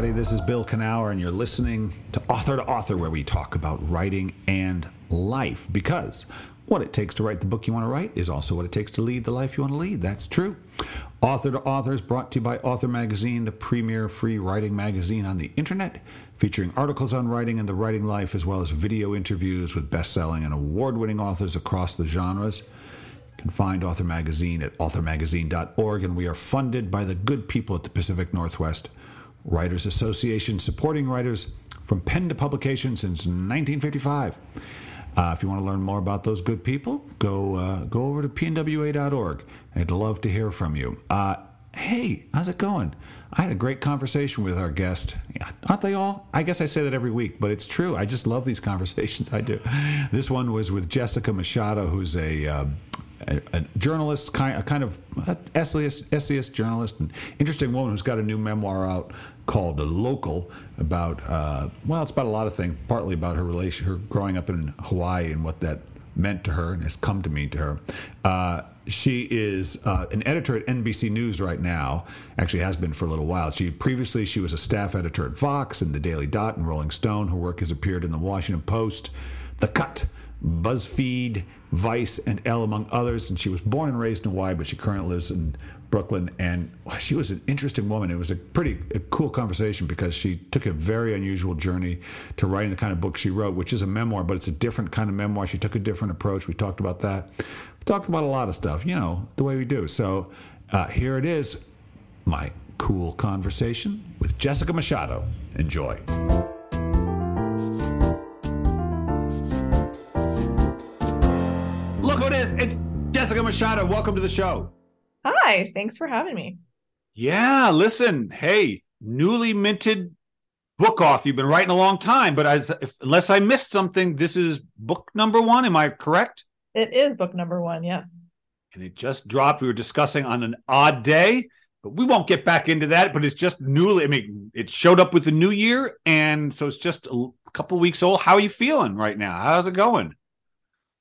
everybody. This is Bill Kenower, and you're listening to Author to Author, where we talk about writing and life. Because what it takes to write the book you want to write is also what it takes to lead the life you want to lead. That's true. Author to Author is brought to you by Author Magazine, the premier free writing magazine on the internet, featuring articles on writing and the writing life, as well as video interviews with best selling and award winning authors across the genres. You can find Author Magazine at authormagazine.org, and we are funded by the good people at the Pacific Northwest Writers Association, supporting writers from pen to publication since 1955. Uh, if you want to learn more about those good people, go uh, go over to pnwa.org. I'd love to hear from you. Uh, hey, how's it going? I had a great conversation with our guest. Aren't they all? I guess I say that every week, but it's true. I just love these conversations. I do. This one was with Jessica Machado, who's a um, a, a, journalist, kind, a kind of essayist, essayist, journalist, interesting woman who's got a new memoir out called "The Local" about uh, well, it's about a lot of things. Partly about her relation, her growing up in Hawaii, and what that meant to her and has come to mean to her. Uh, she is uh, an editor at NBC News right now. Actually, has been for a little while. She previously she was a staff editor at Vox and the Daily Dot and Rolling Stone. Her work has appeared in the Washington Post, The Cut, BuzzFeed, Vice, and Elle, among others. And she was born and raised in Hawaii, but she currently lives in Brooklyn. And she was an interesting woman. It was a pretty a cool conversation because she took a very unusual journey to writing the kind of book she wrote, which is a memoir, but it's a different kind of memoir. She took a different approach. We talked about that. We talked about a lot of stuff, you know, the way we do. So uh, here it is my cool conversation with Jessica Machado. Enjoy. It's Jessica Machado. Welcome to the show. Hi, thanks for having me. Yeah, listen, hey, newly minted book author. You've been writing a long time, but as, if, unless I missed something, this is book number one. Am I correct? It is book number one, yes. And it just dropped. We were discussing on an odd day, but we won't get back into that. But it's just newly, I mean, it showed up with the new year. And so it's just a couple weeks old. How are you feeling right now? How's it going?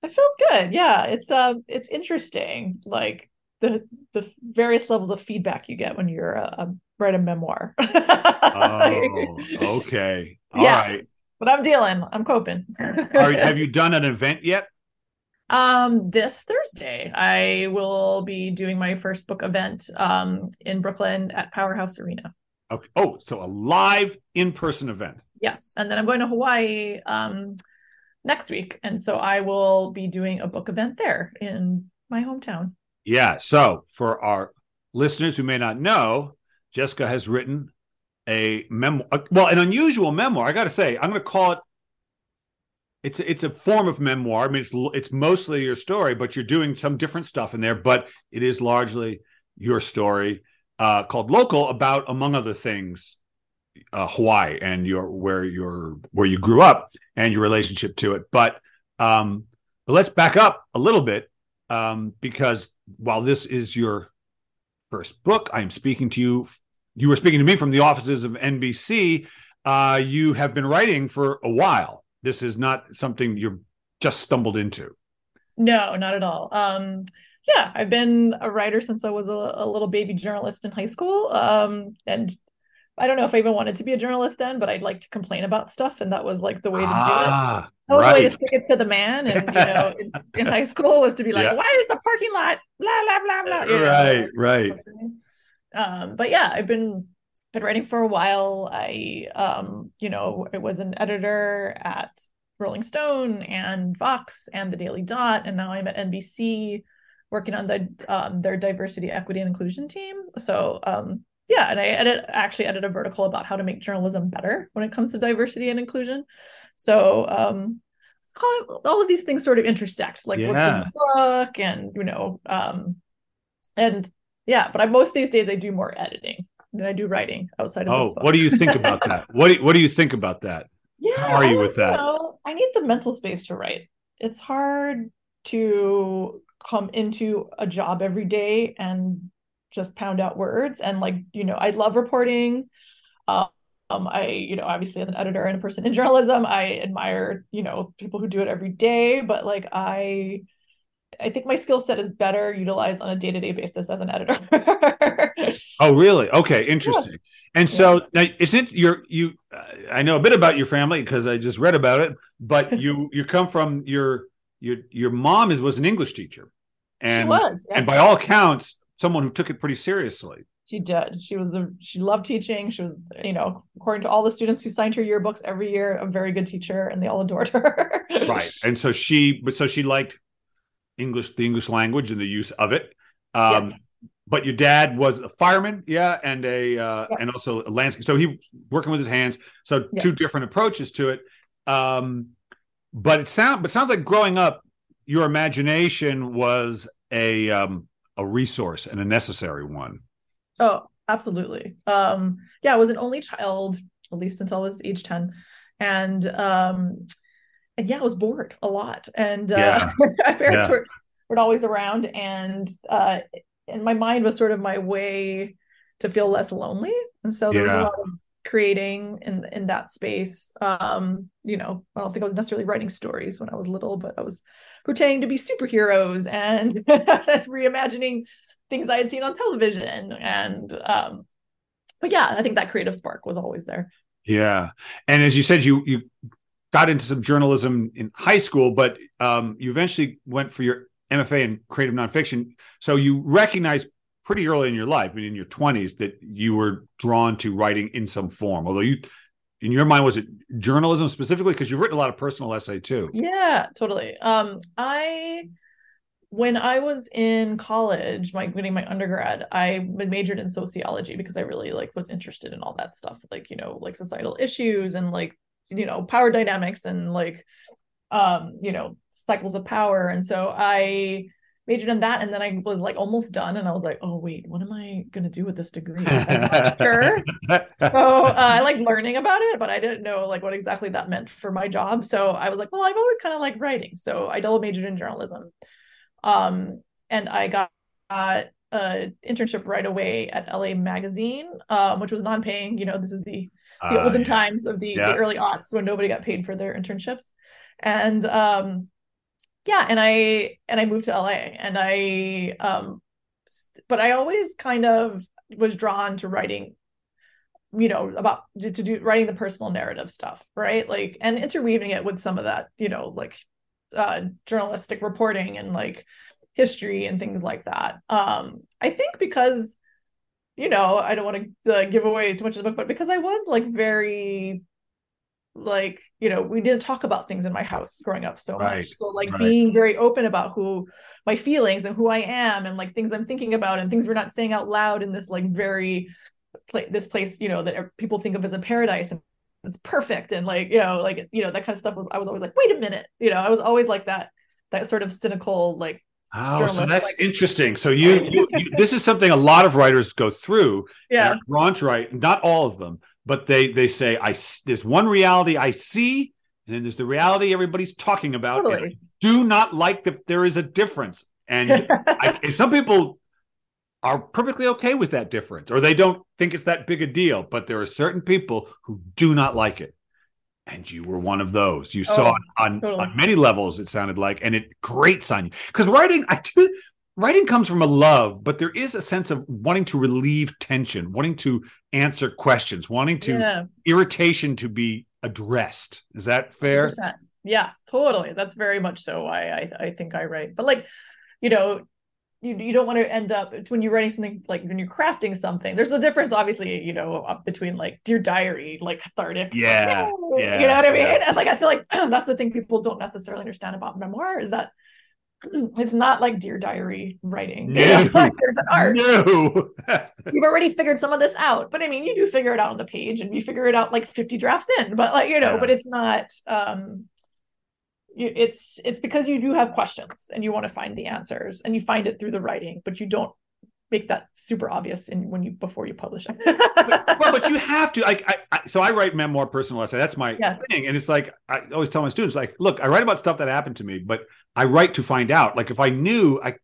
It feels good. Yeah, it's uh, it's interesting. Like the the various levels of feedback you get when you're a, a write a memoir. oh, okay. All yeah, right. But I'm dealing. I'm coping. Are, have you done an event yet? Um, this Thursday, I will be doing my first book event um in Brooklyn at Powerhouse Arena. Okay. Oh, so a live in-person event. Yes, and then I'm going to Hawaii um next week. And so I will be doing a book event there in my hometown. Yeah. So for our listeners who may not know, Jessica has written a memoir, well, an unusual memoir. I got to say, I'm going to call it. It's a, it's a form of memoir. I mean, it's it's mostly your story, but you're doing some different stuff in there. But it is largely your story, uh, called "Local," about among other things, uh, Hawaii and your where your where you grew up and your relationship to it. But um, but let's back up a little bit um, because while this is your first book, I'm speaking to you. You were speaking to me from the offices of NBC. Uh, you have been writing for a while. This is not something you've just stumbled into. No, not at all. Um, yeah, I've been a writer since I was a, a little baby journalist in high school. Um, and I don't know if I even wanted to be a journalist then, but I'd like to complain about stuff, and that was like the way to do ah, it. That was right. the way to stick it to the man. And you know, in, in, high school was to be like, yeah. "Why is the parking lot blah blah blah blah?" You right, right. Um, but yeah, I've been been writing for a while. I, um, you know, I was an editor at Rolling Stone and Vox and the Daily Dot, and now I'm at NBC working on the um, their diversity, equity, and inclusion team. So um, yeah and i edit actually edit a vertical about how to make journalism better when it comes to diversity and inclusion. So um all of these things sort of intersect like yeah. what's in the book and you know um and yeah but i most these days i do more editing than i do writing outside of oh what do you think about that? what do, what do you think about that? Yeah how are you with that? Know, i need the mental space to write. It's hard to come into a job every day and just pound out words and like you know i love reporting um, i you know obviously as an editor and a person in journalism i admire you know people who do it every day but like i I think my skill set is better utilized on a day to day basis as an editor. oh, really? Okay, interesting. Yeah. And so yeah. now, isn't your you? Uh, I know a bit about your family because I just read about it. But you you come from your your your mom is was an English teacher, and was, yes. and by all accounts, someone who took it pretty seriously. She did. She was a she loved teaching. She was, you know, according to all the students who signed her yearbooks every year, a very good teacher, and they all adored her. right. And so she, but so she liked English, the English language and the use of it. Um, yes. But your dad was a fireman, yeah, and a uh, yeah. and also a landscape. So he working with his hands. So yeah. two different approaches to it. Um, but it sound but sounds like growing up, your imagination was a um, a resource and a necessary one. Oh, absolutely. Um, yeah, I was an only child, at least until I was age 10. And um, and yeah, I was bored a lot. And uh, yeah. my parents yeah. were, were always around and uh and my mind was sort of my way to feel less lonely. And so there yeah. was a lot of creating in in that space. Um, you know, I don't think I was necessarily writing stories when I was little, but I was pretending to be superheroes and reimagining things I had seen on television. And um, but yeah, I think that creative spark was always there. Yeah, and as you said, you you got into some journalism in high school, but um, you eventually went for your MFA in creative nonfiction. So you recognize pretty early in your life, I mean, in your twenties, that you were drawn to writing in some form. Although you, in your mind, was it journalism specifically? Because you've written a lot of personal essay too. Yeah, totally. Um, I when I was in college, my getting my undergrad, I majored in sociology because I really like was interested in all that stuff, like you know, like societal issues and like you know power dynamics and like um you know cycles of power. And so I majored in that, and then I was like almost done, and I was like, oh wait, what am I gonna do with this degree? sure. so uh, I like learning about it, but I didn't know like what exactly that meant for my job. So I was like, well, I've always kind of like writing, so I double majored in journalism um, and I got, got a internship right away at LA Magazine, um, which was non-paying. You know, this is the the uh, olden yeah. times of the, yeah. the, early aughts when nobody got paid for their internships, and um, yeah, and I and I moved to LA, and I um, but I always kind of was drawn to writing you know about to, do writing the personal narrative stuff right like and interweaving it with some of that you know like uh, journalistic reporting and like history and things like that. Um, I think because, you know, I don't want to uh, give away too much of the book, but because I was like very like you know we didn't talk about things in my house growing up so right. much so like right. being very open about who my feelings and who i am and like things i'm thinking about and things we're not saying out loud in this like very this place you know that people think of as a paradise and it's perfect and like you know like you know that kind of stuff was i was always like wait a minute you know i was always like that that sort of cynical like Oh, so that's like, interesting. So you, you, you, this is something a lot of writers go through. Yeah, drawn to write. Not all of them, but they they say I there's one reality I see, and then there's the reality everybody's talking about. Totally. do not like that there is a difference, and, I, and some people are perfectly okay with that difference or they don't think it's that big a deal but there are certain people who do not like it and you were one of those you oh, saw on, totally. on many levels it sounded like and it grates on you because writing i do writing comes from a love but there is a sense of wanting to relieve tension wanting to answer questions wanting to yeah. irritation to be addressed is that fair 100%. yes totally that's very much so why I, I think i write but like you know you you don't want to end up when you're writing something like when you're crafting something. There's a difference, obviously, you know, between like dear diary, like cathartic, yeah, like, yeah, you know what I mean. Yeah. And like I feel like that's the thing people don't necessarily understand about memoir is that it's not like dear diary writing. No, you there's an art. No, you've already figured some of this out, but I mean, you do figure it out on the page, and you figure it out like 50 drafts in. But like you know, yeah. but it's not. um it's it's because you do have questions and you want to find the answers and you find it through the writing but you don't make that super obvious in when you before you publish it. But, well but you have to I, I, so i write memoir personal essay. That's my yeah. thing. And it's like i always tell my students like look i write about stuff that happened to me but i write to find out. Like if i knew i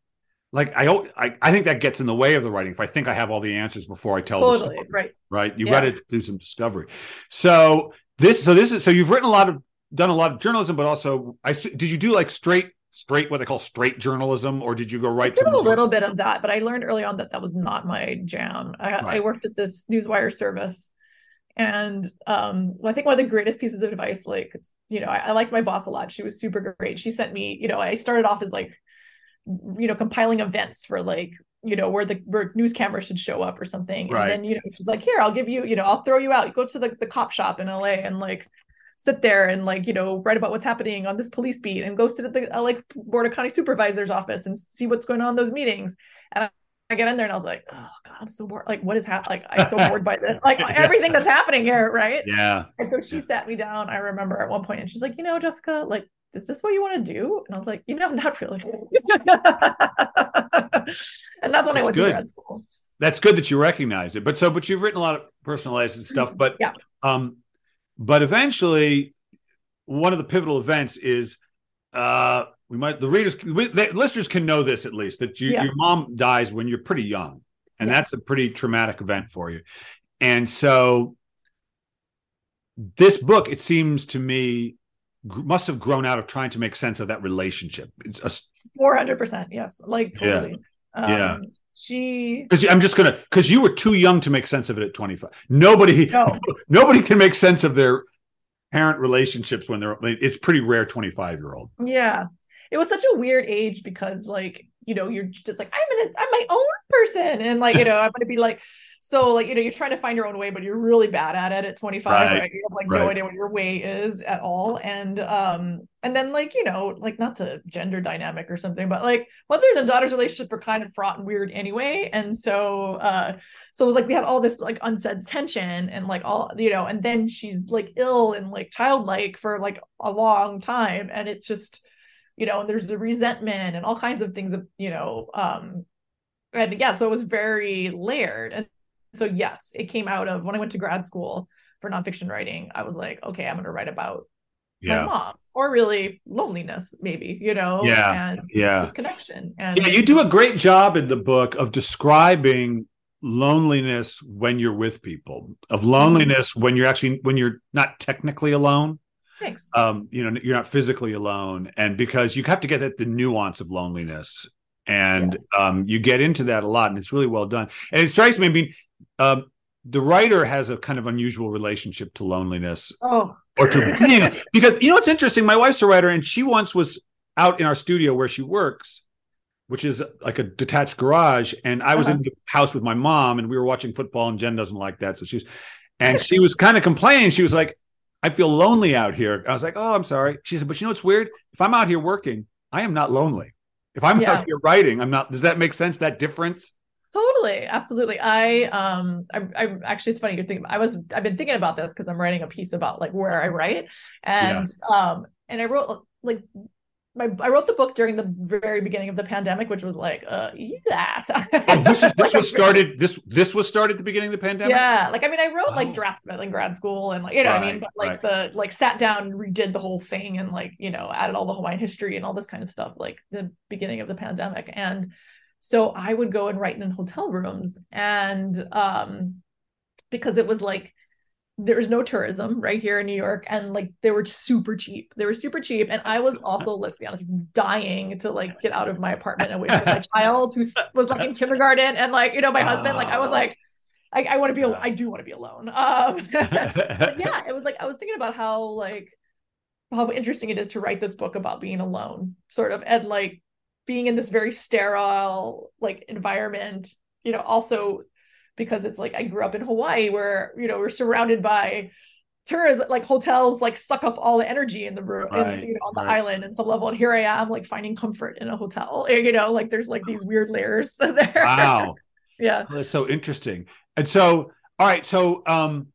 like I, I i think that gets in the way of the writing if i think i have all the answers before i tell totally, the story right. right? You yeah. got to do some discovery. So this so this is so you've written a lot of done a lot of journalism, but also I did you do like straight straight what they call straight journalism, or did you go right I did to a little bit of that? But I learned early on that that was not my jam. I, Right. I worked at this newswire service, and um, I think one of the greatest pieces of advice, like you know, I, I liked my boss a lot. She was super great. She sent me, you know, I started off as like, you know, compiling events for like you know where the where news camera should show up or something Right. and then you know she's like here i'll give you you know i'll throw you out go to the, the cop shop in la and like sit there and like you know write about what's happening on this police beat and go sit at the uh, like board of county supervisor's office and see what's going on in those meetings and I, I get in there and i was like oh god i'm so bored like what is happening like i'm so bored by this like everything that's happening here right Yeah. and so she sat me down, I remember at one point, and she's like, you know, Jessica, like, is this what you want to do? And I was like, you know, not really. and that's when I went good. to grad school. That's good that you recognize it. But so, but you've written a lot of personalized stuff. But Yeah. um, but eventually, one of the pivotal events is uh, we might the readers, we, the listeners can know this at least that you, Yeah. your mom dies when you're pretty young, and Yeah. that's a pretty traumatic event for you. And so, this book, it seems to me, must have grown out of trying to make sense of that relationship. It's a 400%. Yes. Like, Yeah. totally. Um, Yeah. She, because I'm just gonna because you were too young to make sense of it at 25. Nobody, no, nobody can make sense of their parent relationships when they're. It's pretty rare. 25 year old. yeah. It was such a weird age because, like, you know, you're just like, I'm gonna, I'm my own person. And, like, you know, I'm gonna be like, so like you know you're trying to find your own way but you're really bad at it at 25 Right. right, you have like Right. no idea what your way is at all. And um and then like you know like not to gender dynamic or something but like mothers and daughters relationship are kind of fraught and weird anyway. And so uh so it was like we had all this like unsaid tension and like all you know and then she's like ill and like childlike for like a long time. And it's just you know and there's the resentment and all kinds of things of you know um and yeah so it was very layered. And so yes it came out of when i went to grad school for nonfiction writing i was like okay i'm going to write about my mom or really loneliness maybe you know Yeah, and yeah, this connection and yeah. You do a great job in the book of describing loneliness when you're with people, of loneliness when you're actually when you're not technically alone. thanks um, you know, you're not physically alone, and because you have to get at the nuance of loneliness, and um, you get into that a lot, and it's really well done. And it strikes me, I mean, um, the writer has a kind of unusual relationship to loneliness oh or to being, because you know what's interesting. My wife's a writer, and she once was out in our studio where she works. Which is like a detached garage, and I was Uh-huh. in the house with my mom, and we were watching football. And Jen doesn't like that, so she's, and she was kind of complaining. She was like, I feel lonely out here. I was like, oh, I'm sorry. She said, but you know what's weird? If I'm out here working, I am not lonely. If I'm Yeah. out here writing, I'm not. Does that make sense? That difference? Totally, absolutely. I um, I, I actually, it's funny you're thinking. I was, I've been thinking about this because I'm writing a piece about like where I write, and um, and I wrote like my, I wrote the book during the very beginning of the pandemic, which was like, uh, yeah. Oh, this is this was started. This this was started at the beginning of the pandemic. Yeah, like I mean, I wrote Oh. like drafts about in grad school, and like you know, I mean, but like the like sat down and redid the whole thing, and like you know, added all the Hawaiian history and all this kind of stuff, like the beginning of the pandemic, and so I would go and write in hotel rooms, and um, because it was like there was no tourism right here in New York, and like they were super cheap. They were super cheap, and I was also, let's be honest, dying to like get out of my apartment and away from my child who was like in kindergarten, and like you know, my husband, like I was Oh. like. I, I want to be. al- I do want to be alone. Um, yeah, it was like I was thinking about how like how interesting it is to write this book about being alone, sort of, and like being in this very sterile like environment. You know, also because it's like I grew up in Hawaii, where you know we're surrounded by tourism, like hotels, like suck up all the energy in the room, in, you know, on the right. island, and some level. And here I am, like finding comfort in a hotel. You know, like there's like these weird layers there. Wow, yeah. that's so interesting. And so, all right, so um,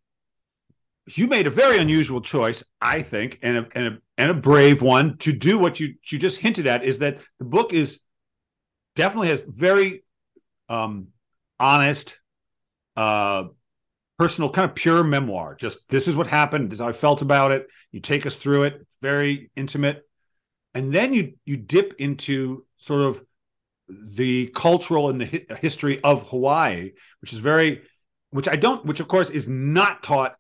you made a very unusual choice, I think, and a and a and a brave one to do what you you just hinted at. Is that the book is definitely has very um honest uh personal kind of pure memoir. Just this is what happened. This is how i felt about it. You take us through it. Very intimate. And then you you dip into sort of the cultural and the hi- history of hawaii which is very which i don't which of course is not taught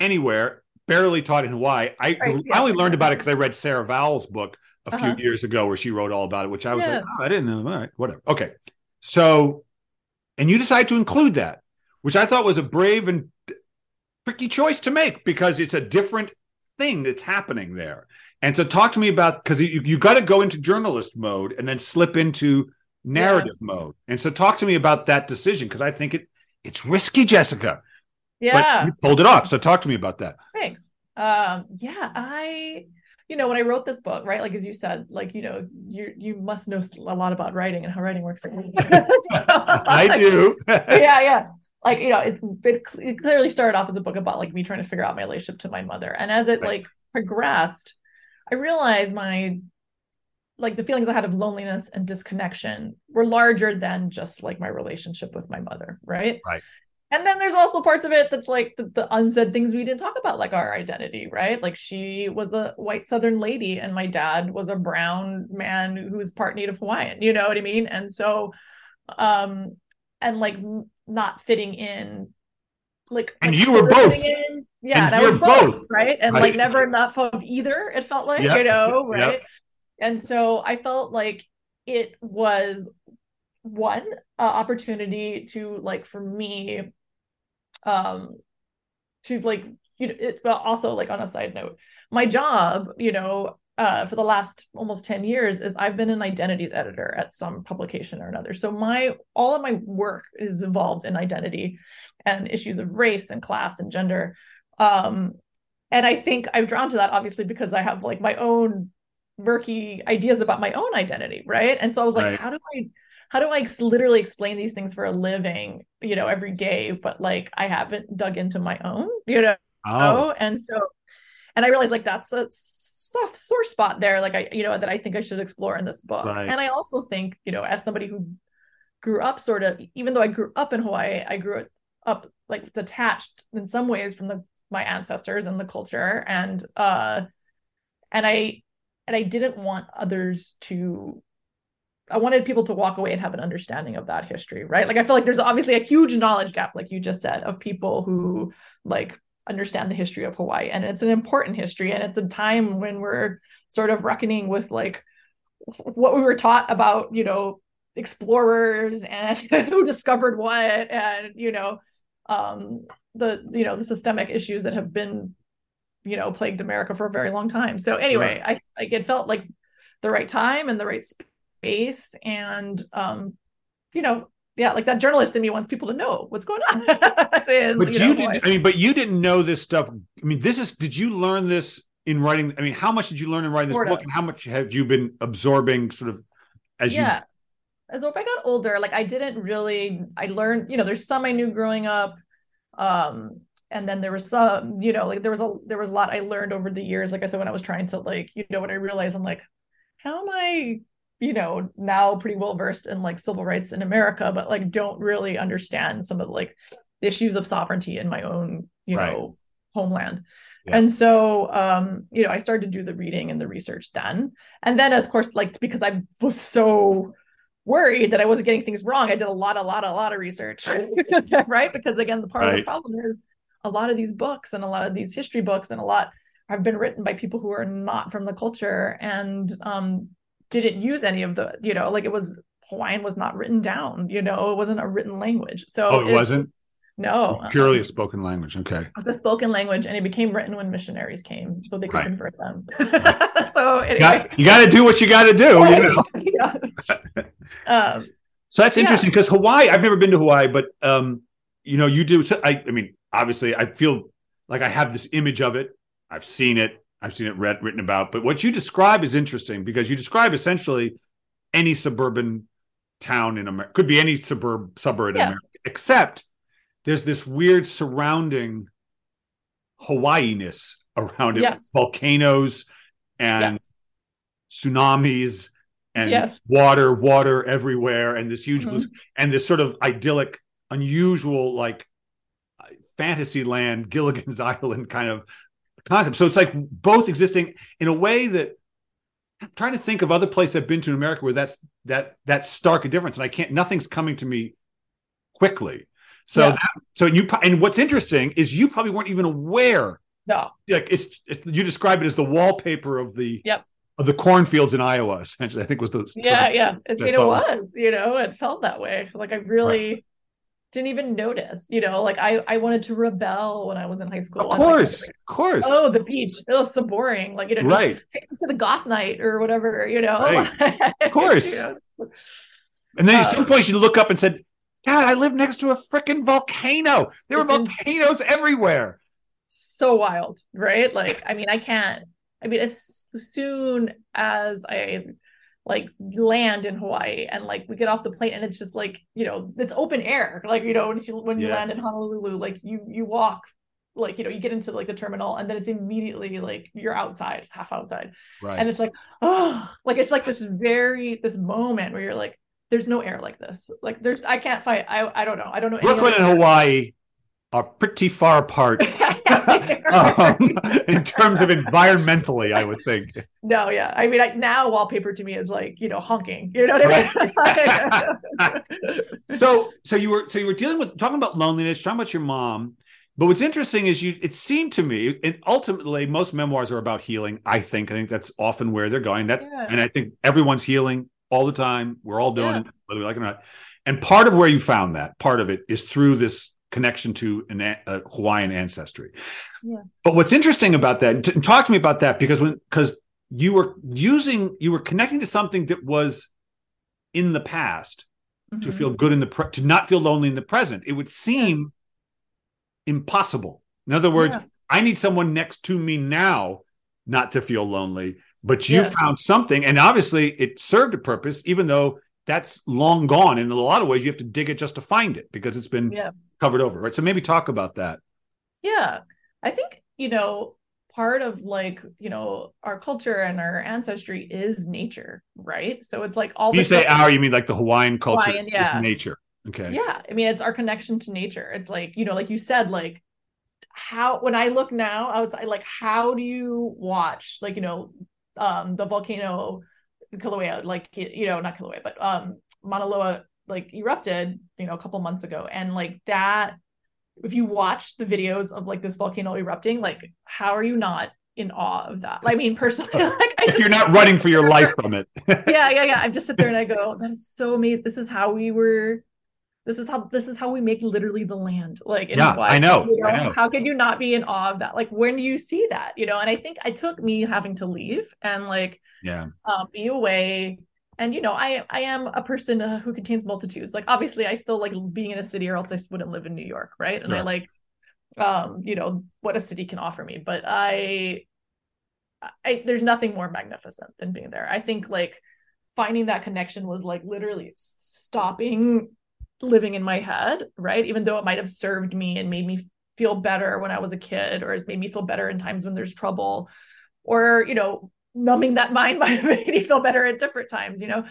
anywhere barely taught in Hawaii. I Right, yeah. I only learned about it because I read Sarah Vowell's book a few Uh-huh. years ago where she wrote all about it, which I was Yeah. like, oh, I didn't know. All right, whatever. Okay. So, and you decide to include that, which I thought was a brave and tricky choice to make because it's a different thing that's happening there. And so, talk to me about because you, you got to go into journalist mode and then slip into narrative mode. And so, talk to me about that decision because I think it it's risky, Jessica. Yeah. But you pulled it off. So, talk to me about that. Thanks. Um, yeah, I, you know, when I wrote this book, right, like as you said, like you know, you you must know a lot about writing and how writing works. I do. yeah, yeah. Like you know, it, it it clearly started off as a book about like me trying to figure out my relationship to my mother, and as it Right. like progressed, I realized my like the feelings I had of loneliness and disconnection were larger than just like my relationship with my mother, right? Right. And then there's also parts of it that's like the, the unsaid things we didn't talk about, like our identity, right? Like she was a white Southern lady, and my dad was a brown man who was part Native Hawaiian. You know what I mean? And so, um, and like not fitting in, like And like you were both. in. Yeah, And and I was both, both. right? And Right. like never enough of either. It felt like Yep. you know, Yep. right? And so I felt like it was one uh, opportunity to like for me um to like you know it, but also like on a side note my job you know uh for the last almost 10 years is I've been an identities editor at some publication or another. So my all of my work is involved in identity and issues of race and class and gender. Um and I think I'm drawn to that obviously because I have like my own murky ideas about my own identity right? And so I was like Right. how do I how do I literally explain these things for a living, you know, every day, but like I haven't dug into my own, you know, Oh, and so, and I realized like that's a soft sore spot there, like I, you know, that I think I should explore in this book. Right. And I also think, you know, as somebody who grew up sort of, even though I grew up in Hawaii, I grew up like detached in some ways from the my ancestors and the culture, and uh, and I and I didn't want others to I wanted people to walk away and have an understanding of that history, right? Like I feel like there's obviously a huge knowledge gap, like you just said, of people who like understand the history of Hawaii. And it's an important history. And it's a time when we're sort of reckoning with like what we were taught about, you know, explorers and who discovered what and, you know, um the you know the systemic issues that have been you know plagued America for a very long time. So anyway, I like it felt like the right time and the right space and um you know yeah like that journalist in me wants people to know what's going on in, but you, know, didn't. I mean, but you didn't know this stuff. I mean, this is. Did you learn this in writing? I mean, how much did you learn in writing this Sort book, of. and how much have you been absorbing, sort of, as you? as if i got older like i didn't really i learned you know there's some i knew growing up um and then there was some you know like there was a there was a lot i learned over the years like i said when i was trying to like you know when i realized i'm like how am i you know now pretty well versed in like civil rights in america but like don't really understand some of the like issues of sovereignty in my own you Right. know homeland. Yeah. and so um you know i started to do the reading and the research then. And then of course like because i was so worried that i wasn't getting things wrong i did a lot a lot a lot of research. Right? Because again the part of the problem is a lot of these books and a lot of these history books and a lot have been written by people who are not from the culture. And um didn't use any of the you know like it was hawaiian was not written down you know it wasn't a written language so Oh, it wasn't. no It's purely uh-uh. a spoken language. Okay. It's a spoken language and it became written when missionaries came so they could Right. convert them so You anyway got, you got to do what you got to do. You know? yeah. um, So that's interesting because Hawaii. I've never been to Hawaii, but um, you know, you do. So I, I mean, obviously, I feel like I have this image of it. I've seen it. I've seen it read, written about. But what you describe is interesting because you describe essentially any suburban town in America. Could be any suburb suburb in Yeah. America, except there's this weird surrounding Hawaii-ness around it. Yes. Volcanoes and yes tsunamis and Yes. water, water everywhere, and this huge blue Mhm. sky, and this sort of idyllic, unusual, like fantasy land, Gilligan's Island kind of concept. So it's like both existing in a way that I'm trying to think of other places I've been to in America where that's that that stark a difference, and I can't. Nothing's coming to me quickly. So Yeah. that, so you and what's interesting is you probably weren't even aware No. like it's, it's you describe it as the wallpaper of the Yep. of the cornfields in Iowa. Essentially, I think was the Yeah, yeah. It, it was, you know, it felt that way. Like I really didn't even notice, you know, like I I wanted to rebel when I was in high school. Of and, like, I was course, like, of course. oh, the beach. It was so boring. Like, you know, right. to the goth night or whatever, you know. Right. Of course. You know? And then at some Um, point you look up and said, God, I live next to a freaking volcano. There were volcanoes everywhere. so wild, right? Like, I mean, I can't. I mean, as soon as I like land in Hawaii and like we get off the plane and it's just like you know it's open air. Like you know when you when you Yeah. land in Honolulu, like you you walk like you know you get into like the terminal and then it's immediately like you're outside, half outside, Right. and it's like oh, like it's like this very this moment where you're like. There's no air like this. Like there's, I can't fight. I, I don't know. I don't know. Brooklyn and. Hawaii are pretty far apart um, in terms of environmentally, I would think. No, yeah. I mean, I, now wallpaper to me is like, you know, honking. You know what I mean? So, so you were so you were dealing with talking about loneliness, talking about your mom. But what's interesting is you. It seemed to me, and ultimately, most memoirs are about healing. I think. I think that's often where they're going. That, Yeah. and I think everyone's healing all the time. We're all doing Yeah. it, whether we like it or not. And part of where you found that, part of it, is through this connection to an a Hawaiian ancestry. Yeah. But what's interesting about that? t- talk to me about that because when because you were using you were connecting to something that was in the past to Mhm. feel good in the pre- to not feel lonely in the present. It would seem impossible. In other words, Yeah. I need someone next to me now not to feel lonely. But you found something, and obviously it served a purpose, even though that's long gone. In a lot of ways, you have to dig it just to find it because it's been Yeah. Covered over, right? So maybe talk about that. Yeah. I think, you know, part of like, you know, our culture and our ancestry is nature, right? So it's like all When you say our, you mean like the Hawaiian culture Hawaiian, is, is yeah. nature. Okay. Yeah. I mean, it's our connection to nature. It's like, you know, like you said, like how when I look now outside, like how do you watch like, you know, um the volcano Kilauea, like you know, not Kilauea, but um Mauna Loa like erupted, you know, a couple months ago. And like that, if you watch the videos of like this volcano erupting, like how are you not in awe of that? I mean, personally, like I If just you're not running for your life from it. yeah, yeah, yeah. I just sit there and I go, that is so amazing. This is how we were. This is how this is how we make literally the land. Like Yeah, I know, you I know. How could you not be in awe of that? Like when do you see that? You know, and I think I took me having to leave and like yeah. um, be away. And you know, I I am a person uh, who contains multitudes. Like obviously, I still like being in a city, or else I wouldn't live in New York, right? And I like, um, you know, what a city can offer me. But I, I there's nothing more magnificent than being there. I think like finding that connection was like literally stopping living in my head, right? Even though it might have served me and made me feel better when I was a kid, or has made me feel better in times when there's trouble, or you know, numbing that mind might have made me feel better at different times, you know.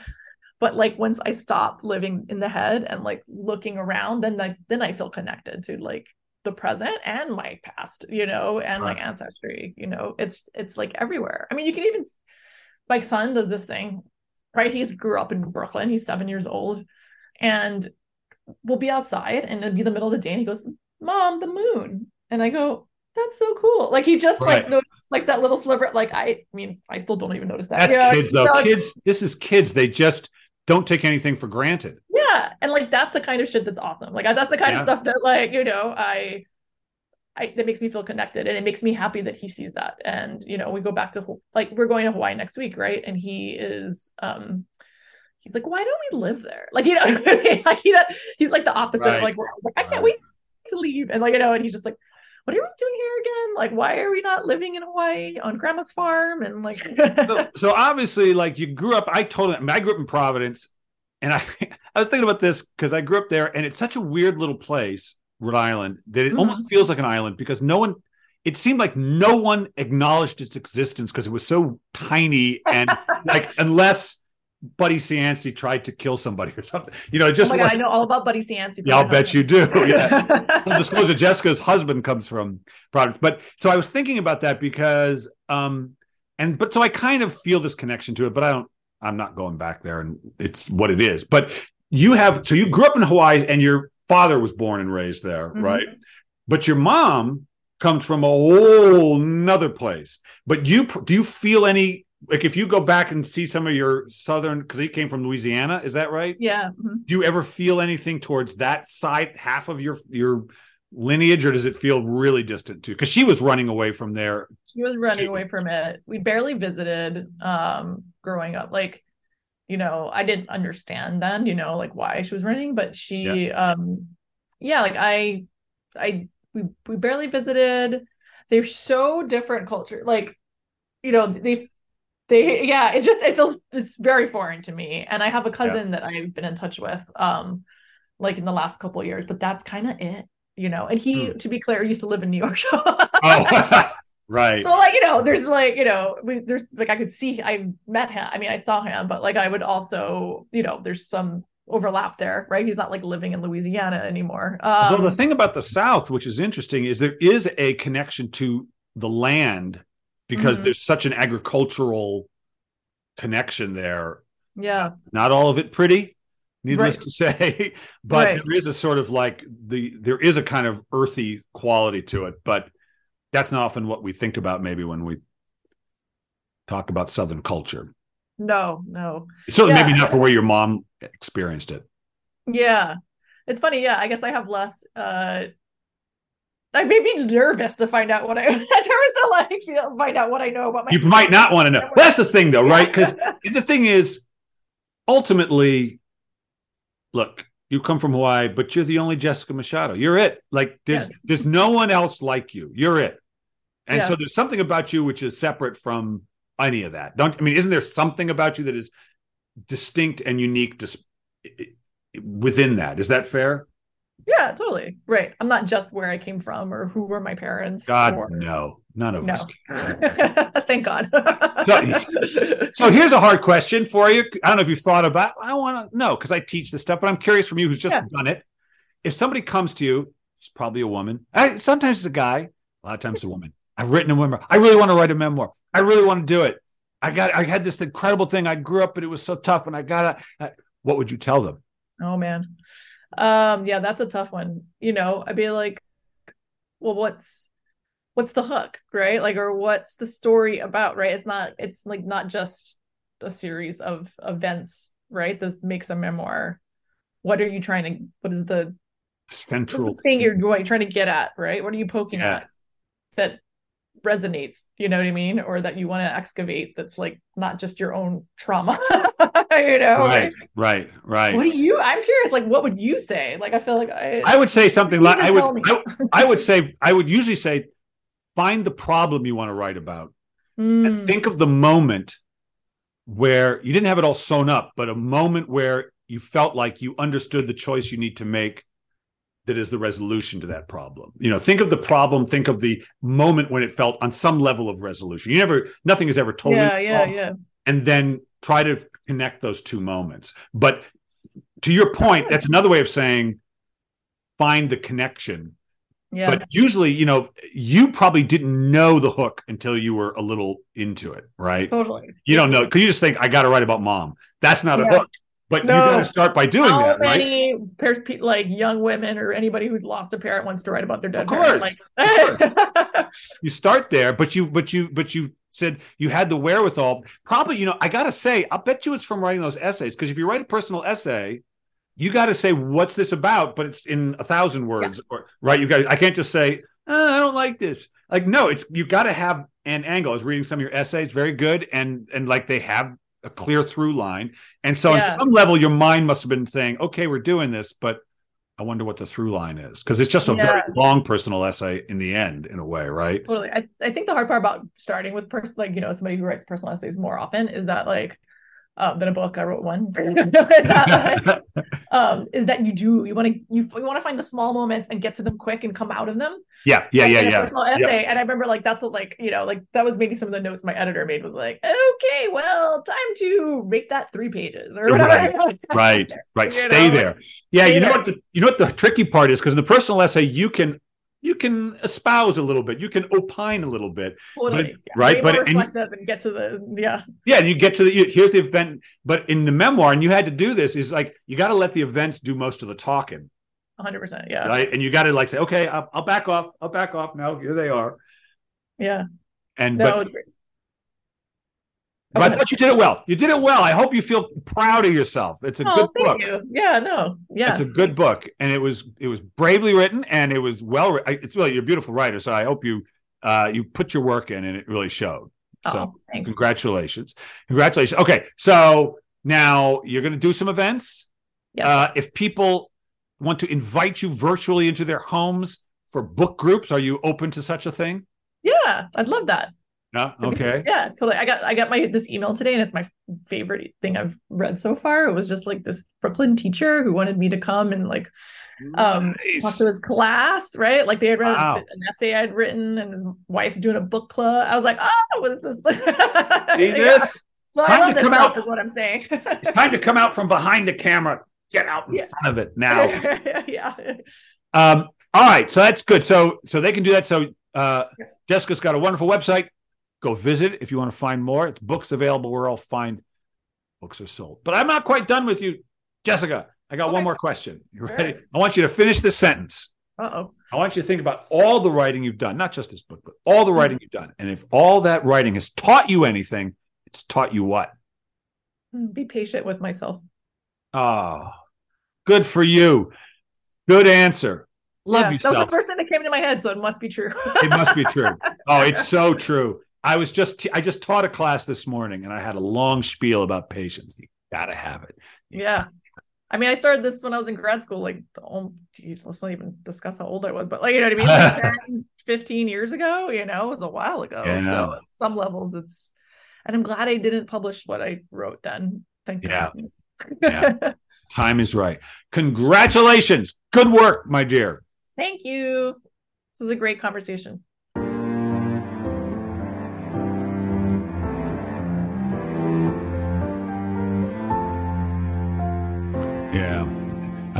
But like once I stop living in the head and like looking around, then like then I feel connected to like the present and my past, you know, and Right. my ancestry, you know. It's it's like everywhere. I mean, you can even my son does this thing, right? He's grew up in Brooklyn. He's seven years old, and we'll be outside and it'll be the middle of the day, and he goes, "Mom, the moon," and I go, "That's so cool!" Like he just Right. like like that little sliver. Like I, I mean, I still don't even notice that. That's Yeah, kids though. know, Kids, this is kids. They just don't take anything for granted. yeah and like that's the kind of shit that's awesome like that's the kind Yeah. of stuff that like you know i I, that makes me feel connected and it makes me happy that he sees that and you know we go back to like we're going to hawaii next week right and he is um he's like why don't we live there like you know like he, he's like the opposite Right. of like, like i can't Right. wait to leave and like you know and he's just like what are we doing here again like why are we not living in hawaii on grandma's farm and like so, so obviously, like you grew up, I totally, I, mean, I grew up in Providence, and I, I was thinking about this because I grew up there, and it's such a weird little place, Rhode Island, that it Mhm. almost feels like an island because no one. It seemed like no one acknowledged its existence because it was so tiny and like unless Buddy Cianci tried to kill somebody or something, you know, oh just my god like- i know all about buddy Cianci yeah, I'll bet you do. Yeah. yeah full disclosure, Jessica's husband comes from Providence. But so I was thinking about that because um and but so I kind of feel this connection to it, but I don't I'm not going back there and it's what it is. But you have so you grew up in Hawaii and your father was born and raised there, Mhm. right? But your mom comes from a whole nother place. But you do you feel any like if you go back and see some of your southern because he came from Louisiana, is that right? Yeah. mhm. Do you ever feel anything towards that side half of your your lineage, or does it feel really distant too? Because she was running away from there. She was running Two. away from it. We barely visited um growing up. Like, you know, I didn't understand then, you know, like why she was running, but she um yeah, like I I we we barely visited. They're so different culture. Like, you know, they they yeah, it just it feels it's very foreign to me. And I have a cousin that I've been in touch with um like in the last couple of years, but that's kind of it, you know. And he, Hmm. to be clear, used to live in New York. So Oh, right. so like you know there's like you know we, there's like i could see i met him i mean i saw him but like i would also you know there's some overlap there right he's not like living in louisiana anymore um, well, the thing about the South, which is interesting, is there is a connection to the land because Mhm. there's such an agricultural connection there. yeah Not all of it pretty, needless Right. to say, but Right. there is a sort of like the there is a kind of earthy quality to it. But that's not often what we think about. Maybe when we talk about Southern culture, no no certainly maybe not for where your mom experienced it. yeah it's funny yeah i guess i have less uh I made me nervous to find out what I nervous to like feel find out what I know about my You might not want to know. Well, that's the thing, though, right? Because the thing is, ultimately, look, you come from Hawaii, but you're the only Jessica Machado. You're it. Like there's Yeah. there's no one else like you. You're it. And Yeah. so there's something about you which is separate from any of that. Don't I mean? Isn't there something about you that is distinct and unique dis- within that? Is that fair? Yeah totally right I'm not just where I came from or who were my parents God, or no, none of no us. thank God So here's a hard question for you. I don't know if you've thought about. I want to know because I teach this stuff, but I'm curious from you who's just Yeah. done it. If somebody comes to you, it's probably a woman. I, sometimes it's a guy. A lot of times it's a woman. I've written a memoir. I really want to write a memoir. I really want to do it. I got. I had this incredible thing. I grew up, and it was so tough. And I got to. What would you tell them? Oh man. Um yeah, that's a tough one. You know, I'd be like, well, what's what's the hook, right? Like or what's the story about, right? It's not it's like not just a series of events, right? This makes a memoir. What are you trying to what is the, Central. the thing you're going trying to get at, right? What are you poking Yeah. at that resonates, you know what I mean? Or that you want to excavate that's like not just your own trauma. you know? Right. Right. Right. What do you? I'm curious. Like, what would you say? Like, I feel like I. I would say something like I would. I, I would say. I would usually say, find the problem you want to write about. Mm, and think of the moment where you didn't have it all sewn up, but a moment where you felt like you understood the choice you need to make that is the resolution to that problem. You know, think of the problem, think of the moment when it felt on some level of resolution. You never nothing is ever totally yeah, yeah, yeah. and then try to connect those two moments. But to your point, that's another way of saying find the connection Yeah. but usually you know you probably didn't know the hook until you were a little into it right totally. you don't know because you just think i gotta write about mom that's not a hook but No. you gotta start by doing How that right many pe- like young women or anybody who's lost a parent wants to write about their dead Of parent? course. You start there but you but you but you said you had the wherewithal probably you know i gotta say i'll bet you it's from writing those essays because if you write a personal essay you got to say what's this about but it's in a thousand words Yes. or, right you got i can't just say "Uh, i don't like this like no it's you got to have an angle i was reading some of your essays very good and and like they have a clear through line and so on some level your mind must have been saying okay we're doing this but i wonder what the through line is because it's just a very long personal essay in the end in a way right totally. I, I think the hard part about starting with person, like you know, somebody who writes personal essays more often is that like. Um, than a book. I wrote one. is that um, is that you do you want to you, you want to find the small moments and get to them quick and come out of them. yeah yeah yeah yeah personal essay. And I remember like that's what like you know like that was maybe some of the notes my editor made was like okay well time to make that three pages or whatever. right right You stay know, there yeah stay you know there. what the you know what the tricky part is because in the personal essay you can you can espouse a little bit you can opine a little bit Totally. But- right, but- and and get to the yeah. yeah you get to the you, here's the event but in the memoir and you had to do this is like you got to let the events do most of the talking 100%. Yeah. right? And you got to like say, okay, I'll, I'll back off. I'll back off now. Here they are. Yeah. And No, but, but I thought you did it well. You did it well. I hope you feel proud of yourself. It's a Oh, good thank book. you. Yeah, no. Yeah. It's a good book, and it was it was bravely written, and it was well. It's really you're a beautiful writer, so I hope you uh you put your work in, and it really showed. So oh, thanks. congratulations, congratulations. Okay, so now you're going to do some events. Yes. Uh, if people want to invite you virtually into their homes for book groups, are you open to such a thing? Yeah, I'd love that. Yeah. Okay. Yeah, totally. I got I got my this email today, and it's my favorite thing I've read so far. It was just like this Brooklyn teacher who wanted me to come and like um Nice. talk to his class, right? Like they had read Wow. an essay I'd written, and his wife's doing a book club. I was like, oh, what is this? See this? Well, Time to come out. is what I'm saying. It's time to come out from behind the camera. Get out in Yeah. front of it now. yeah. Um, all right, so that's good. So so they can do that. So uh, Jessica's got a wonderful website. Go visit if you want to find more. It's books available where I'll find books are sold. But I'm not quite done with you, Jessica. I got one more question. You ready? right. I want you to finish this sentence. Uh oh. I want you to think about all the writing you've done, not just this book, but all the writing you've done. And if all that writing has taught you anything, it's taught you what? Be patient with myself. Oh, good for you. Good answer. Love Yeah, That was the first thing that came into my head, so it must be true. it must be true. Oh, it's so true. I was just I just taught a class this morning and I had a long spiel about patience. You gotta have it. You Yeah. I mean, I started this when I was in grad school, like, oh, geez, let's not even discuss how old I was, but like, you know what I mean? Like 10, 15 years ago, you know, it was a while ago. Yeah. So at some levels, it's, and I'm glad I didn't publish what I wrote then. Thank Yeah. God. Yeah. Time is right. Congratulations. Good work, my dear. Thank you. This was a great conversation.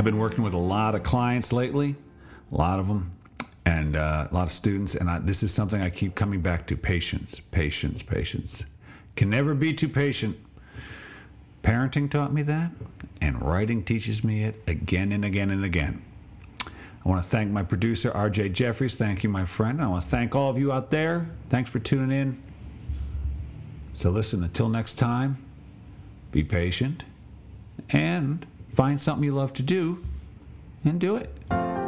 I've been working with a lot of clients lately, a lot of them, and uh, a lot of students. And I, this is something I keep coming back to patience, patience, patience. Can never be too patient. Parenting taught me that, and writing teaches me it again and again and again. I want to thank my producer, RJ Jeffries. Thank you, my friend. I want to thank all of you out there. Thanks for tuning in. So, listen, until next time, be patient and find something you love to do and do it.